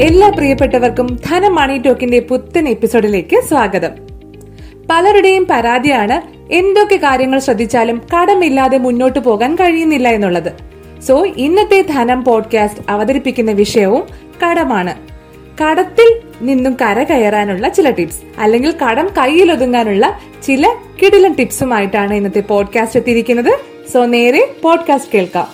എല്ലാ പ്രിയപ്പെട്ടവർക്കും ധന മണി ടോക്കിന്റെ പുത്തൻ എപ്പിസോഡിലേക്ക് സ്വാഗതം. പലരുടെയും പരാതിയാണ് എന്തൊക്കെ കാര്യങ്ങൾ ശ്രദ്ധിച്ചാലും കടമില്ലാതെ മുന്നോട്ട് പോകാൻ കഴിയുന്നില്ല എന്നുള്ളത്. സോ ഇന്നത്തെ ധനം പോഡ്കാസ്റ്റ് അവതരിപ്പിക്കുന്ന വിഷയവും കടമാണ്. കടത്തിൽ നിന്നും കര കയറാനുള്ള ചില ടിപ്സ് അല്ലെങ്കിൽ കടം കയ്യിലൊതുങ്ങാനുള്ള ചില കിടിലൻ ടിപ്സുമായിട്ടാണ് ഇന്നത്തെ പോഡ്കാസ്റ്റ് എത്തിയിരിക്കുന്നത്. സോ നേരെ പോഡ്കാസ്റ്റ് കേൾക്കാം.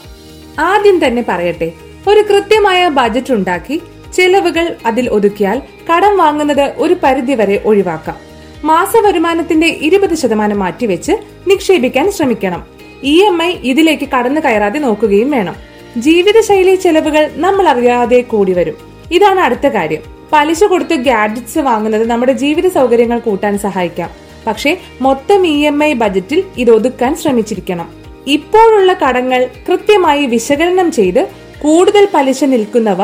ആദ്യം തന്നെ പറയട്ടെ ഒരു കൃത്യമായ ബജറ്റ് ഉണ്ടാക്കി ചെലവുകൾ അതിൽ ഒതുക്കിയാൽ കടം വാങ്ങുന്നത് ഒരു പരിധിവരെ ഒഴിവാക്കാം. മാസ വരുമാനത്തിന്റെ ഇരുപത് ശതമാനം മാറ്റിവെച്ച് നിക്ഷേപിക്കാൻ ശ്രമിക്കണം. ഇ എം ഐ ഇതിലേക്ക് കടന്നു കയറാതെ നോക്കുകയും വേണം. ജീവിതശൈലി ചെലവുകൾ നമ്മൾ അറിയാതെ കൂടി വരും. ഇതാണ് അടുത്ത കാര്യം. പലിശ കൊടുത്ത് ഗാഡ്ജറ്റ്സ് വാങ്ങുന്നത് നമ്മുടെ ജീവിത സൗകര്യങ്ങൾ കൂട്ടാൻ സഹായിക്കാം. പക്ഷേ മൊത്തം ഇ എം ഐ ബജറ്റിൽ ഇത് ഒതുക്കാൻ ശ്രമിച്ചിരിക്കണം. ഇപ്പോഴുള്ള കടങ്ങൾ കൃത്യമായി വിശകലനം ചെയ്ത് കൂടുതൽ പലിശ നിൽക്കുന്നവ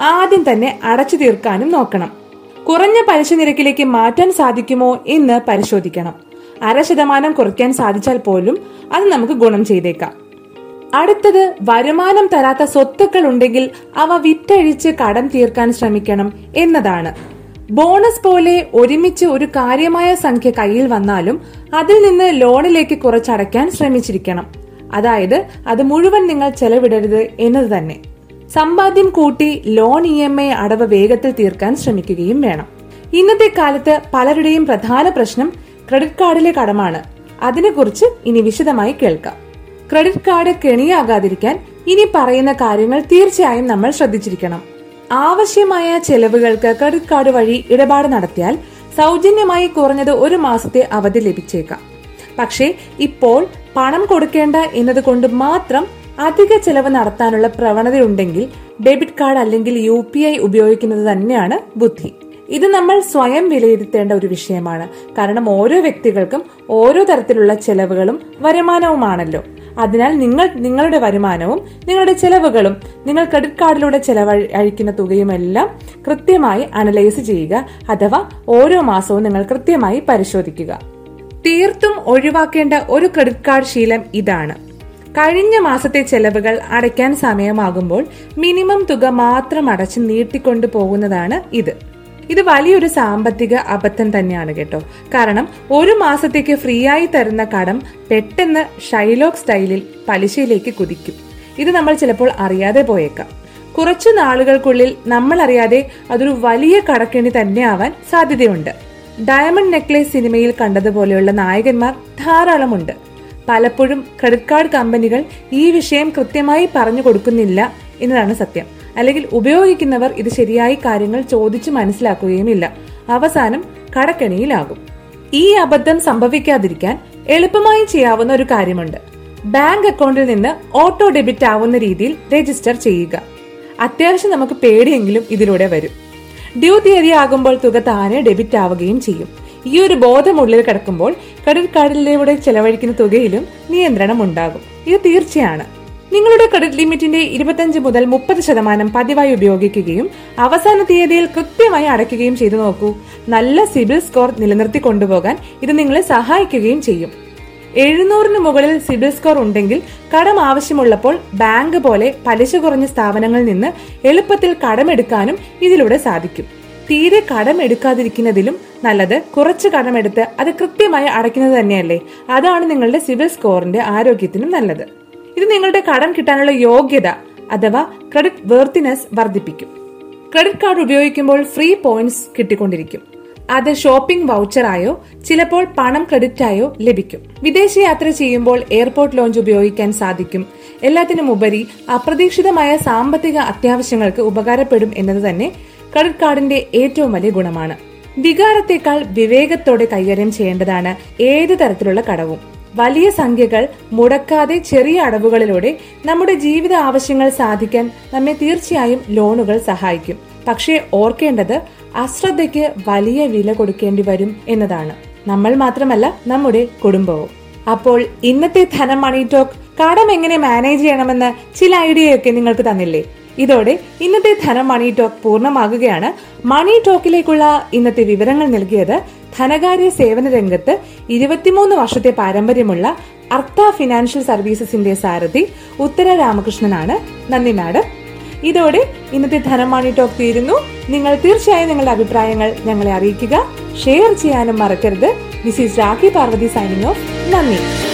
ആദ്യം തന്നെ അടച്ചു തീർക്കാനും നോക്കണം. കുറഞ്ഞ പലിശ നിരക്കിലേക്ക് മാറ്റാൻ സാധിക്കുമോ എന്ന് പരിശോധിക്കണം. അര ശതമാനം കുറയ്ക്കാൻ സാധിച്ചാൽ പോലും അത് നമുക്ക് ഗുണം ചെയ്തേക്കാം. അടുത്തത് വരുമാനം തരാത്ത സ്വത്തുക്കൾ ഉണ്ടെങ്കിൽ അവ വിറ്റഴിച്ച് കടം തീർക്കാൻ ശ്രമിക്കണം എന്നതാണ്. ബോണസ് പോലെ ഒരുമിച്ച് ഒരു കാര്യമായ സംഖ്യ കയ്യിൽ വന്നാലും അതിൽ നിന്ന് ലോണിലേക്ക് കുറച്ചടയ്ക്കാൻ ശ്രമിച്ചിരിക്കണം. അതായത് അത് മുഴുവൻ നിങ്ങൾ ചെലവിടരുത് എന്നത് തന്നെ. സമ്പാദ്യം കൂട്ടി ലോൺ ഇ എം ഐ അടവ് വേഗത്തിൽ തീർക്കാൻ ശ്രമിക്കുകയും വേണം. ഇന്നത്തെ കാലത്ത് പലരുടെയും പ്രധാന പ്രശ്നം ക്രെഡിറ്റ് കാർഡിലെ കടമാണ്. അതിനെക്കുറിച്ച് ഇനി വിശദമായി കേൾക്കാം. ക്രെഡിറ്റ് കാർഡ് കെണിയാകാതിരിക്കാൻ ഇനി പറയുന്ന കാര്യങ്ങൾ തീർച്ചയായും നമ്മൾ ശ്രദ്ധിച്ചിരിക്കണം. ആവശ്യമായ ചെലവുകൾക്ക് ക്രെഡിറ്റ് കാർഡ് വഴി ഇടപാട് നടത്തിയാൽ സൗജന്യമായി കുറഞ്ഞത് ഒരു മാസത്തെ അവധി ലഭിച്ചേക്കാം. പക്ഷേ ഇപ്പോൾ പണം കൊടുക്കേണ്ട എന്നതുകൊണ്ട് മാത്രം അധിക ചെലവ് നടത്താനുള്ള പ്രവണതയുണ്ടെങ്കിൽ ഡെബിറ്റ് കാർഡ് അല്ലെങ്കിൽ യു പി ഐ ഉപയോഗിക്കുന്നത് തന്നെയാണ് ബുദ്ധി. ഇത് നമ്മൾ സ്വയം വിലയിരുത്തേണ്ട ഒരു വിഷയമാണ്. കാരണം ഓരോ വ്യക്തികൾക്കും ഓരോ തരത്തിലുള്ള ചെലവുകളും വരുമാനവുമാണല്ലോ. അതിനാൽ നിങ്ങൾ നിങ്ങളുടെ വരുമാനവും നിങ്ങളുടെ ചെലവുകളും നിങ്ങൾ ക്രെഡിറ്റ് കാർഡിലൂടെ ചെലവഴിക്കുന്ന തുകയുമെല്ലാം കൃത്യമായി അനലൈസ് ചെയ്യുക അഥവാ ഓരോ മാസവും നിങ്ങൾ കൃത്യമായി പരിശോധിക്കുക. തീർത്തും ഒഴിവാക്കേണ്ട ഒരു ക്രെഡിറ്റ് കാർഡ് ശീലം ഇതാണ്. കഴിഞ്ഞ മാസത്തെ ചെലവുകൾ അടയ്ക്കാൻ സമയമാകുമ്പോൾ മിനിമം തുക മാത്രം അടച്ച് നീട്ടിക്കൊണ്ടു പോകുന്നതാണ് ഇത്. ഇത് വലിയൊരു സാമ്പത്തിക അബദ്ധം തന്നെയാണ് കേട്ടോ. കാരണം ഒരു മാസത്തേക്ക് ഫ്രീ ആയി തരുന്ന കടം പെട്ടെന്ന് ഷൈലോക്ക് സ്റ്റൈലിൽ പലിശയിലേക്ക് കുതിക്കും. ഇത് നമ്മൾ ചിലപ്പോൾ അറിയാതെ പോയേക്കാം. കുറച്ചു നാളുകൾക്കുള്ളിൽ നമ്മൾ അറിയാതെ അതൊരു വലിയ കടക്കെണി തന്നെ ആവാൻ സാധ്യതയുണ്ട്. ഡയമണ്ട് നെക്ലേസ് സിനിമയിൽ കണ്ടതുപോലെയുള്ള നായകന്മാർ ധാരാളമുണ്ട്. പലപ്പോഴും ക്രെഡിറ്റ് കാർഡ് കമ്പനികൾ ഈ വിഷയം കൃത്യമായി പറഞ്ഞു കൊടുക്കുന്നില്ല എന്നതാണ് സത്യം. അല്ലെങ്കിൽ ഉപയോഗിക്കുന്നവർ ഇത് ശരിയായി കാര്യങ്ങൾ ചോദിച്ചു മനസ്സിലാക്കുകയുമില്ല. അവസാനം കടക്കെണിയിലാകും. ഈ അബദ്ധം സംഭവിക്കാതിരിക്കാൻ എളുപ്പമായി ചെയ്യാവുന്ന ഒരു കാര്യമുണ്ട്. ബാങ്ക് അക്കൗണ്ടിൽ നിന്ന് ഓട്ടോ ഡെബിറ്റ് ആവുന്ന രീതിയിൽ രജിസ്റ്റർ ചെയ്യുക. അത്യാവശ്യം നമുക്ക് പേടിയെങ്കിലും ഇതിലൂടെ വരും. ഡ്യൂ തീയതി ആകുമ്പോൾ തുക താനെ ഡെബിറ്റ് ആവുകയും ചെയ്യും. ഈ ഒരു ബോധം ഉള്ളിൽ കിടക്കുമ്പോൾ കടൽ കാർഡിലൂടെ ചെലവഴിക്കുന്ന തുകയിലും നിയന്ത്രണം ഉണ്ടാകും ഇത് തീർച്ചയാണ്. നിങ്ങളുടെ ക്രെഡിറ്റ് ലിമിറ്റിന്റെ ഇരുപത്തഞ്ച് മുതൽ മുപ്പത് ശതമാനം പതിവായി ഉപയോഗിക്കുകയും അവസാന തീയതിയിൽ കൃത്യമായി അടയ്ക്കുകയും ചെയ്തു നോക്കൂ. നല്ല സിബിൽ സ്കോർ നിലനിർത്തി കൊണ്ടുപോകാൻ ഇത് നിങ്ങളെ സഹായിക്കുകയും ചെയ്യും. എഴുന്നൂറിന് മുകളിൽ സിബിൽ സ്കോർ ഉണ്ടെങ്കിൽ കടം ആവശ്യമുള്ളപ്പോൾ ബാങ്ക് പോലെ പലിശ കുറഞ്ഞ സ്ഥാപനങ്ങളിൽ നിന്ന് എളുപ്പത്തിൽ കടമെടുക്കാനും ഇതിലൂടെ സാധിക്കും. തീരെ കടം എടുക്കാതിരിക്കുന്നതിലും നല്ലത് കുറച്ച് കടമെടുത്ത് അത് കൃത്യമായി അടയ്ക്കുന്നത് തന്നെയല്ലേ? അതാണ് നിങ്ങളുടെ സിവിൽ സ്കോറിന്റെ ആരോഗ്യത്തിനും നല്ലത്. ഇത് നിങ്ങളുടെ കടം കിട്ടാനുള്ള യോഗ്യത അഥവാ ക്രെഡിറ്റ് വേർത്തിനെസ് വർദ്ധിപ്പിക്കും. ക്രെഡിറ്റ് കാർഡ് ഉപയോഗിക്കുമ്പോൾ ഫ്രീ പോയിന്റ്സ് കിട്ടിക്കൊണ്ടിരിക്കും. അത് ഷോപ്പിംഗ് വൗച്ചറായോ ചിലപ്പോൾ പണം ക്രെഡിറ്റായോ ലഭിക്കും. വിദേശയാത്ര ചെയ്യുമ്പോൾ എയർപോർട്ട് ലോഞ്ച് ഉപയോഗിക്കാൻ സാധിക്കും. എല്ലാത്തിനുമുപരി അപ്രതീക്ഷിതമായ സാമ്പത്തിക അത്യാവശ്യങ്ങൾക്ക് ഉപകാരപ്പെടും എന്നത് തന്നെ കാർഡിന്റെ ഏറ്റവും വലിയ ഗുണമാണ്. വികാരത്തെക്കാൾ വിവേകത്തോടെ കൈകാര്യം ചെയ്യേണ്ടതാണ് ഏത് തരത്തിലുള്ള കടവും. വലിയ സംഖ്യകൾ മുടക്കാതെ ചെറിയ അടവുകളിലൂടെ നമ്മുടെ ജീവിത ആവശ്യങ്ങൾ സാധിക്കാൻ നമ്മെ തീർച്ചയായും ലോണുകൾ സഹായിക്കും. പക്ഷേ ഓർക്കേണ്ടത് അശ്രദ്ധയ്ക്ക് വലിയ വില കൊടുക്കേണ്ടി വരും എന്നതാണ്. നമ്മൾ മാത്രമല്ല നമ്മുടെ കുടുംബവും. അപ്പോൾ ഇന്നത്തെ ധനം മണി ടോക്ക് കടം എങ്ങനെ മാനേജ് ചെയ്യണമെന്ന് ചില ഐഡിയയൊക്കെ നിങ്ങൾക്ക് തന്നില്ലേ? ഇതോടെ ഇന്നത്തെ ധനം മണി ടോക്ക് പൂർണമാകുകയാണ്. മണി ടോക്കിലേക്കുള്ള ഇന്നത്തെ വിവരങ്ങൾ നൽകിയത് ധനകാര്യ സേവന രംഗത്ത് ഇരുപത്തിമൂന്ന് വർഷത്തെ പാരമ്പര്യമുള്ള അർത്ഥ ഫിനാൻഷ്യൽ സർവീസസിന്റെ സാരഥി ഉത്തര രാമകൃഷ്ണനാണ്. നന്ദി മാഡം. ഇതോടെ ഇന്നത്തെ ധനം മണി ടോക്ക് തീരുന്നു. നിങ്ങൾ തീർച്ചയായും നിങ്ങളുടെ അഭിപ്രായങ്ങൾ ഞങ്ങളെ അറിയിക്കുക. ഷെയർ ചെയ്യാനും മറക്കരുത്. This is Rakhi Parvathy signing off നന്ദി.